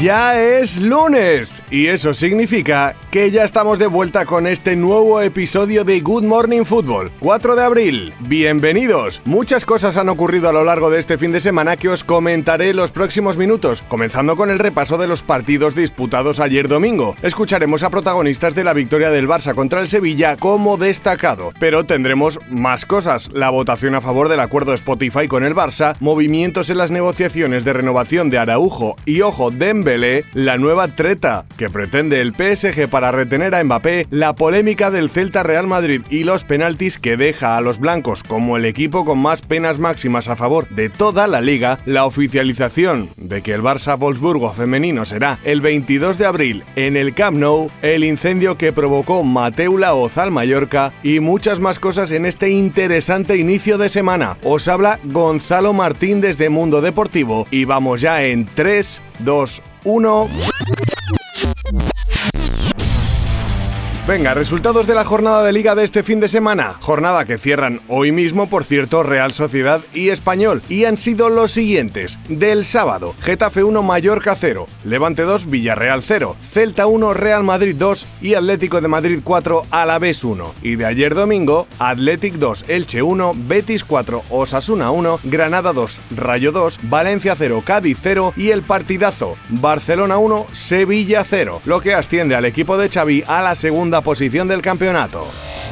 Ya es lunes y eso significa que ya estamos de vuelta con este nuevo episodio de Good Morning Football, 4 de abril. Bienvenidos. Muchas cosas han ocurrido a lo largo de este fin de semana que os comentaré los próximos minutos, comenzando con el repaso de los partidos disputados ayer domingo. Escucharemos a protagonistas de la victoria del Barça contra el Sevilla como destacado, pero tendremos más cosas, la votación a favor del acuerdo Spotify con el Barça, movimientos en las negociaciones de renovación de Araujo y ojo, La nueva treta que pretende el PSG para retener a Mbappé, la polémica del Celta Real Madrid y los penaltis que deja a los blancos como el equipo con más penas máximas a favor de toda la liga, la oficialización de que el Barça Wolfsburgo femenino será el 22 de abril en el Camp Nou, el incendio que provocó Mateu Laoz al Mallorca y muchas más cosas en este interesante inicio de semana. Os habla Gonzalo Martín desde Mundo Deportivo y vamos ya en 3, 2, 1. Venga, resultados de la jornada de liga de este fin de semana. Jornada que cierran hoy mismo, por cierto, Real Sociedad y Español. Y han sido los siguientes. Del sábado, Getafe 1, Mallorca 0, Levante 2, Villarreal 0, Celta 1, Real Madrid 2 y Atlético de Madrid 4, Alavés 1. Y de ayer domingo, Athletic 2, Elche 1, Betis 4, Osasuna 1, Granada 2, Rayo 2, Valencia 0, Cádiz 0 y el partidazo, Barcelona 1, Sevilla 0, lo que asciende al equipo de Xavi a la segunda posición del campeonato.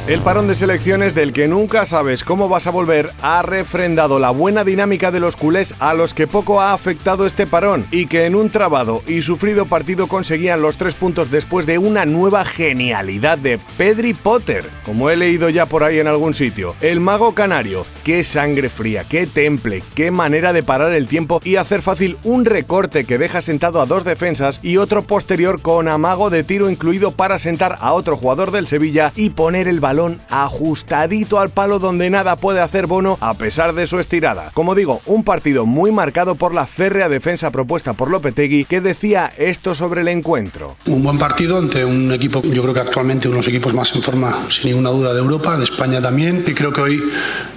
El parón de selecciones del que nunca sabes cómo vas a volver ha refrendado la buena dinámica de los culés a los que poco ha afectado este parón y que en un trabado y sufrido partido conseguían los tres puntos después de una nueva genialidad de Pedri Potter, como he leído ya por ahí en algún sitio. El mago canario, qué sangre fría, qué temple, qué manera de parar el tiempo y hacer fácil un recorte que deja sentado a dos defensas y otro posterior con amago de tiro incluido para sentar a otro jugador del Sevilla y poner el balón ajustadito al palo donde nada puede hacer Bono a pesar de su estirada. Como digo, un partido muy marcado por la férrea defensa propuesta por Lopetegui que decía esto sobre el encuentro. Un buen partido ante un equipo, yo creo que actualmente uno de los equipos más en forma, sin ninguna duda, de Europa, de España también. Y creo que hoy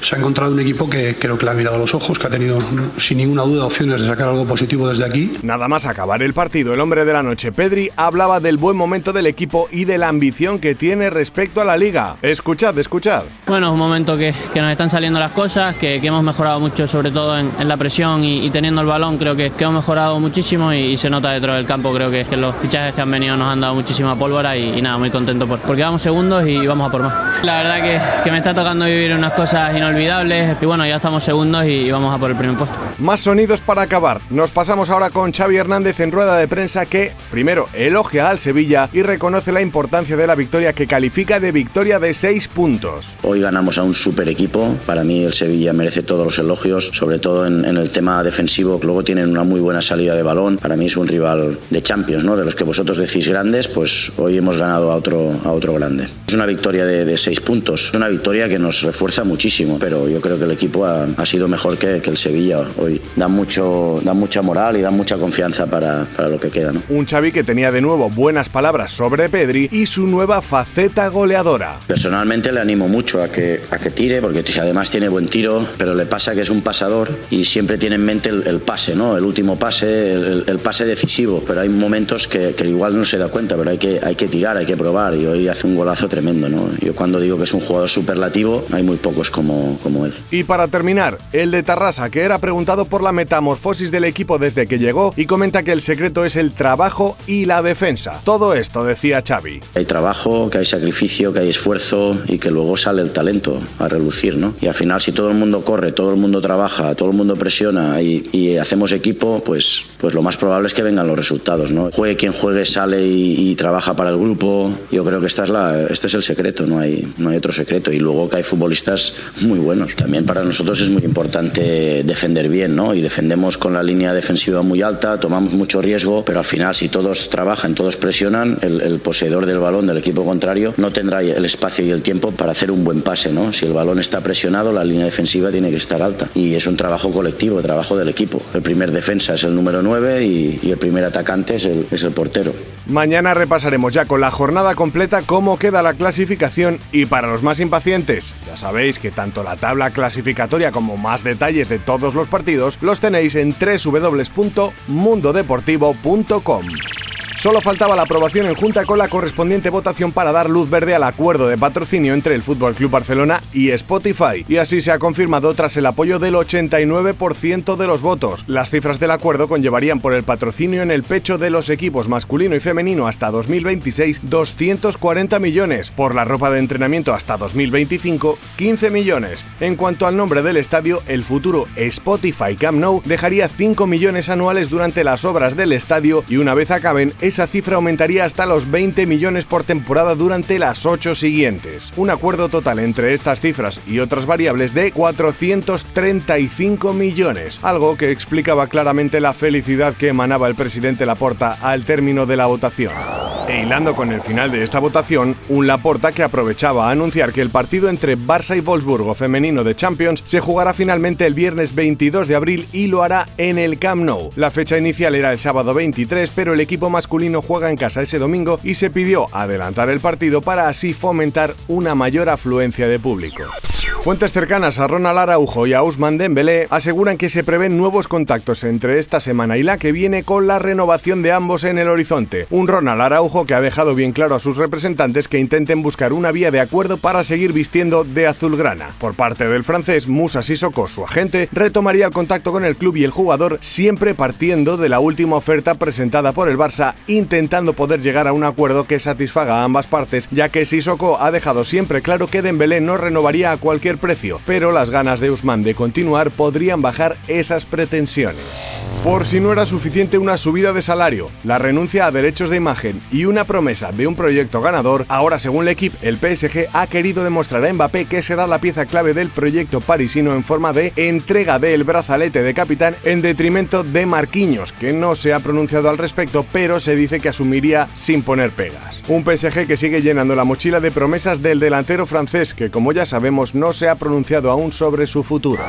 se ha encontrado un equipo que creo que le ha mirado a los ojos, que ha tenido sin ninguna duda opciones de sacar algo positivo desde aquí. Nada más acabar el partido, el hombre de la noche, Pedri, hablaba del buen momento del equipo y de la ambición que tiene respecto a la liga. Escuchad, escuchad. Bueno, es un momento que, que nos están saliendo las cosas, que, que hemos mejorado mucho, sobre todo en, en la presión y, y, teniendo el balón, creo que, que hemos mejorado muchísimo y, y, se nota dentro del campo. Creo que, que, los fichajes que han venido nos han dado muchísima pólvora y, y nada, muy contento por, porque vamos segundos y vamos a por más. La verdad que, que me está tocando vivir unas cosas inolvidables y bueno, ya estamos segundos y vamos a por el primer puesto. Más sonidos para acabar. Nos pasamos ahora con Xavi Hernández en rueda de prensa que, primero, elogia al Sevilla y reconoce la importancia de la victoria que califica de victoria de 6 puntos. Hoy ganamos a un super equipo. Para mí el Sevilla merece todos los elogios, sobre todo en, en, el tema defensivo. Luego tienen una muy buena salida de balón. Para mí es un rival de Champions, ¿no? De los que vosotros decís grandes, pues hoy hemos ganado a otro, a otro grande. Es una victoria de, de seis puntos. Es una victoria que nos refuerza muchísimo, pero yo creo que el equipo ha, ha sido mejor que, que, el Sevilla hoy. Da, mucho, da mucha moral y da mucha confianza para, para lo que queda, ¿no? Un Xavi que tenía de nuevo buenas palabras sobre Pedri y su nueva faceta goleadora. Personalmente le animo mucho a que, a que tire, porque además tiene buen tiro, pero le pasa que es un pasador y siempre tiene en mente el, el pase, ¿no? El último pase, el, el, pase decisivo. Pero hay momentos que, que, igual no se da cuenta, pero hay que, hay que tirar, hay que probar. Y hoy hace un golazo tremendo, ¿no? Yo cuando digo que es un jugador superlativo, hay muy pocos como, como él. Y para terminar, el de Tarrasa, que era preguntado por la metamorfosis del equipo desde que llegó y comenta que el secreto es el trabajo y la defensa. Todo esto decía Xavi. Hay trabajo, que hay sacrificio, que hay esfuerzo y que luego sale el talento a relucir, ¿no? Y al final si todo el mundo corre, todo el mundo trabaja, todo el mundo presiona y, y hacemos equipo, pues, pues lo más probable es que vengan los resultados, ¿no? Juegue quien juegue, sale y, y, trabaja para el grupo. Yo creo que esta es la, este es el secreto, no hay, no hay otro secreto. Y luego que hay futbolistas muy buenos. También para nosotros es muy importante defender bien, ¿no? Y defendemos con la línea defensiva muy alta, tomamos mucho riesgo, pero al final si todos trabajan, todos presionan, el, el poseedor del balón del equipo contrario no tendrá el espacio y el tiempo para hacer un buen pase, ¿no? Si el balón está presionado, la línea defensiva tiene que estar alta. Y es un trabajo colectivo, trabajo del equipo. El primer defensa es el número 9 y, y el primer atacante es el, es el portero. Mañana repasaremos ya con la jornada completa cómo queda la clasificación y para los más impacientes, ya sabéis que tanto la tabla clasificatoria como más detalles de todos los partidos los tenéis en www.mundodeportivo.com. Solo faltaba la aprobación en Junta con la correspondiente votación para dar luz verde al acuerdo de patrocinio entre el Fútbol Club Barcelona y Spotify, y así se ha confirmado tras el apoyo del 89% de los votos. Las cifras del acuerdo conllevarían por el patrocinio en el pecho de los equipos masculino y femenino hasta 2026 240 millones, por la ropa de entrenamiento hasta 2025 15 millones. En cuanto al nombre del estadio, el futuro Spotify Camp Nou dejaría 5 millones anuales durante las obras del estadio y una vez acaben esa cifra aumentaría hasta los 20 millones por temporada durante las 8 siguientes. Un acuerdo total entre estas cifras y otras variables de 435 millones, algo que explicaba claramente la felicidad que emanaba el presidente Laporta al término de la votación. E hilando con el final de esta votación, un Laporta que aprovechaba a anunciar que el partido entre Barça y Wolfsburgo femenino de Champions se jugará finalmente el viernes 22 de abril y lo hará en el Camp Nou. La fecha inicial era el sábado 23, pero el equipo masculino juega en casa ese domingo y se pidió adelantar el partido para así fomentar una mayor afluencia de público. Fuentes cercanas a Ronald Araujo y a Usman Dembélé aseguran que se prevén nuevos contactos entre esta semana y la que viene con la renovación de ambos en el horizonte. Un Ronald Araujo que ha dejado bien claro a sus representantes que intenten buscar una vía de acuerdo para seguir vistiendo de azulgrana. Por parte del francés, Musa Sissoko, su agente, retomaría el contacto con el club y el jugador siempre partiendo de la última oferta presentada por el Barça, intentando poder llegar a un acuerdo que satisfaga a ambas partes, ya que Sissoko ha dejado siempre claro que Dembélé no renovaría a cualquier precio, pero las ganas de Usman de continuar podrían bajar esas pretensiones. Por si no era suficiente una subida de salario, la renuncia a derechos de imagen y una promesa de un proyecto ganador, ahora según el equipo, el PSG ha querido demostrar a Mbappé que será la pieza clave del proyecto parisino en forma de entrega del brazalete de capitán en detrimento de Marquinhos, que no se ha pronunciado al respecto, pero se dice que asumiría sin poner pegas. Un PSG que sigue llenando la mochila de promesas del delantero francés, que como ya sabemos no se ha pronunciado aún sobre su futuro.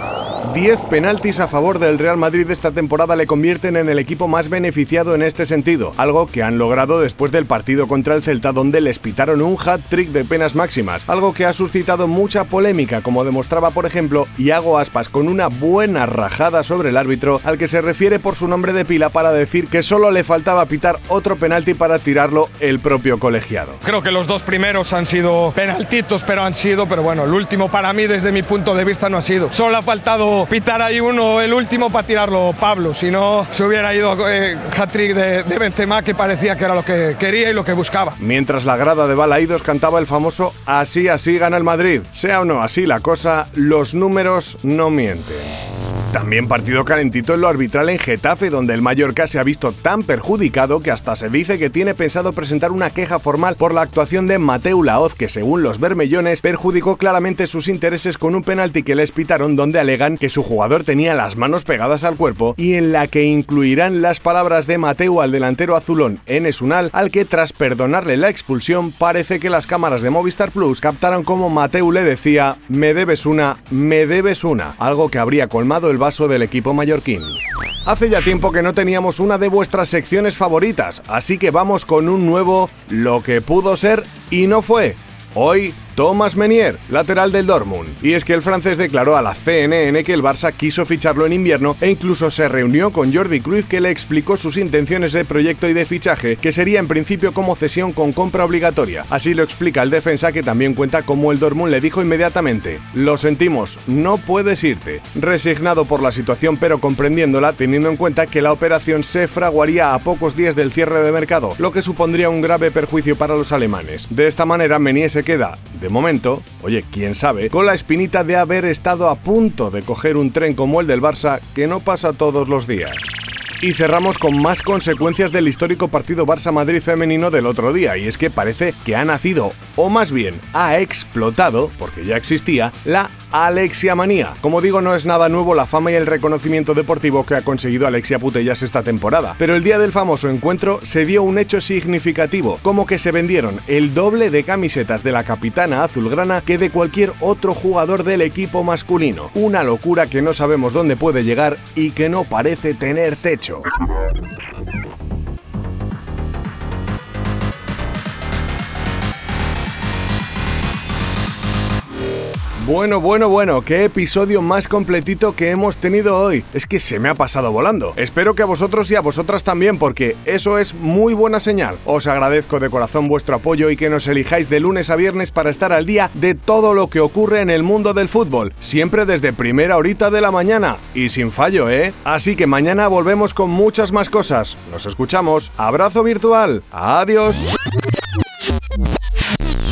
10 penaltis a favor del Real Madrid esta temporada le convierten en el equipo más beneficiado en este sentido, algo que han logrado después del partido contra el Celta donde les pitaron un hat-trick de penas máximas, algo que ha suscitado mucha polémica como demostraba por ejemplo Iago Aspas con una buena rajada sobre el árbitro al que se refiere por su nombre de pila para decir que solo le faltaba pitar otro penalti para tirarlo el propio colegiado. Creo que los dos primeros han sido penaltitos, pero han sido, pero bueno, el último para mí desde mi punto de vista no ha sido. Solo ha faltado pitar ahí uno, el último para tirarlo Pablo, si no se hubiera ido eh, hat-trick de, de Benzema que parecía que era lo que quería y lo que buscaba. Mientras la grada de Balaídos cantaba el famoso Así, así gana el Madrid. Sea o no así la cosa, los números no mienten. También partido calentito en lo arbitral en Getafe, donde el Mallorca se ha visto tan perjudicado que hasta se dice que tiene pensado presentar una queja formal por la actuación de Mateu Laoz, que según los bermellones perjudicó claramente sus intereses con un penalti que les pitaron donde alegan que su jugador tenía las manos pegadas al cuerpo y en la que incluirán las palabras de Mateu al delantero azulón Enes Unal, al que tras perdonarle la expulsión parece que las cámaras de Movistar Plus captaron como Mateu le decía me debes una, me debes una, algo que habría colmado el vaso del equipo mallorquín. Hace ya tiempo que no teníamos una de vuestras secciones favoritas, así que vamos con un nuevo Lo que pudo ser y no fue. Hoy Thomas Menier, lateral del Dortmund. Y es que el francés declaró a la CNN que el Barça quiso ficharlo en invierno e incluso se reunió con Jordi Cruyff que le explicó sus intenciones de proyecto y de fichaje, que sería en principio como cesión con compra obligatoria. Así lo explica el defensa que también cuenta cómo el Dortmund le dijo inmediatamente, lo sentimos, no puedes irte. Resignado por la situación pero comprendiéndola, teniendo en cuenta que la operación se fraguaría a pocos días del cierre de mercado, lo que supondría un grave perjuicio para los alemanes. De esta manera, Menier se queda, momento, oye, quién sabe, con la espinita de haber estado a punto de coger un tren como el del Barça que no pasa todos los días. Y cerramos con más consecuencias del histórico partido Barça-Madrid femenino del otro día, y es que parece que ha nacido, o más bien ha explotado, porque ya existía, la Alexia Manía. Como digo, no es nada nuevo la fama y el reconocimiento deportivo que ha conseguido Alexia Putellas esta temporada, pero el día del famoso encuentro se dio un hecho significativo, como que se vendieron el doble de camisetas de la capitana azulgrana que de cualquier otro jugador del equipo masculino. Una locura que no sabemos dónde puede llegar y que no parece tener techo. Show. Bueno, bueno, bueno, qué episodio más completito que hemos tenido hoy. Es que se me ha pasado volando. Espero que a vosotros y a vosotras también, porque eso es muy buena señal. Os agradezco de corazón vuestro apoyo y que nos elijáis de lunes a viernes para estar al día de todo lo que ocurre en el mundo del fútbol. Siempre desde primera horita de la mañana. Y sin fallo, ¿eh? Así que mañana volvemos con muchas más cosas. Nos escuchamos. Abrazo virtual. Adiós.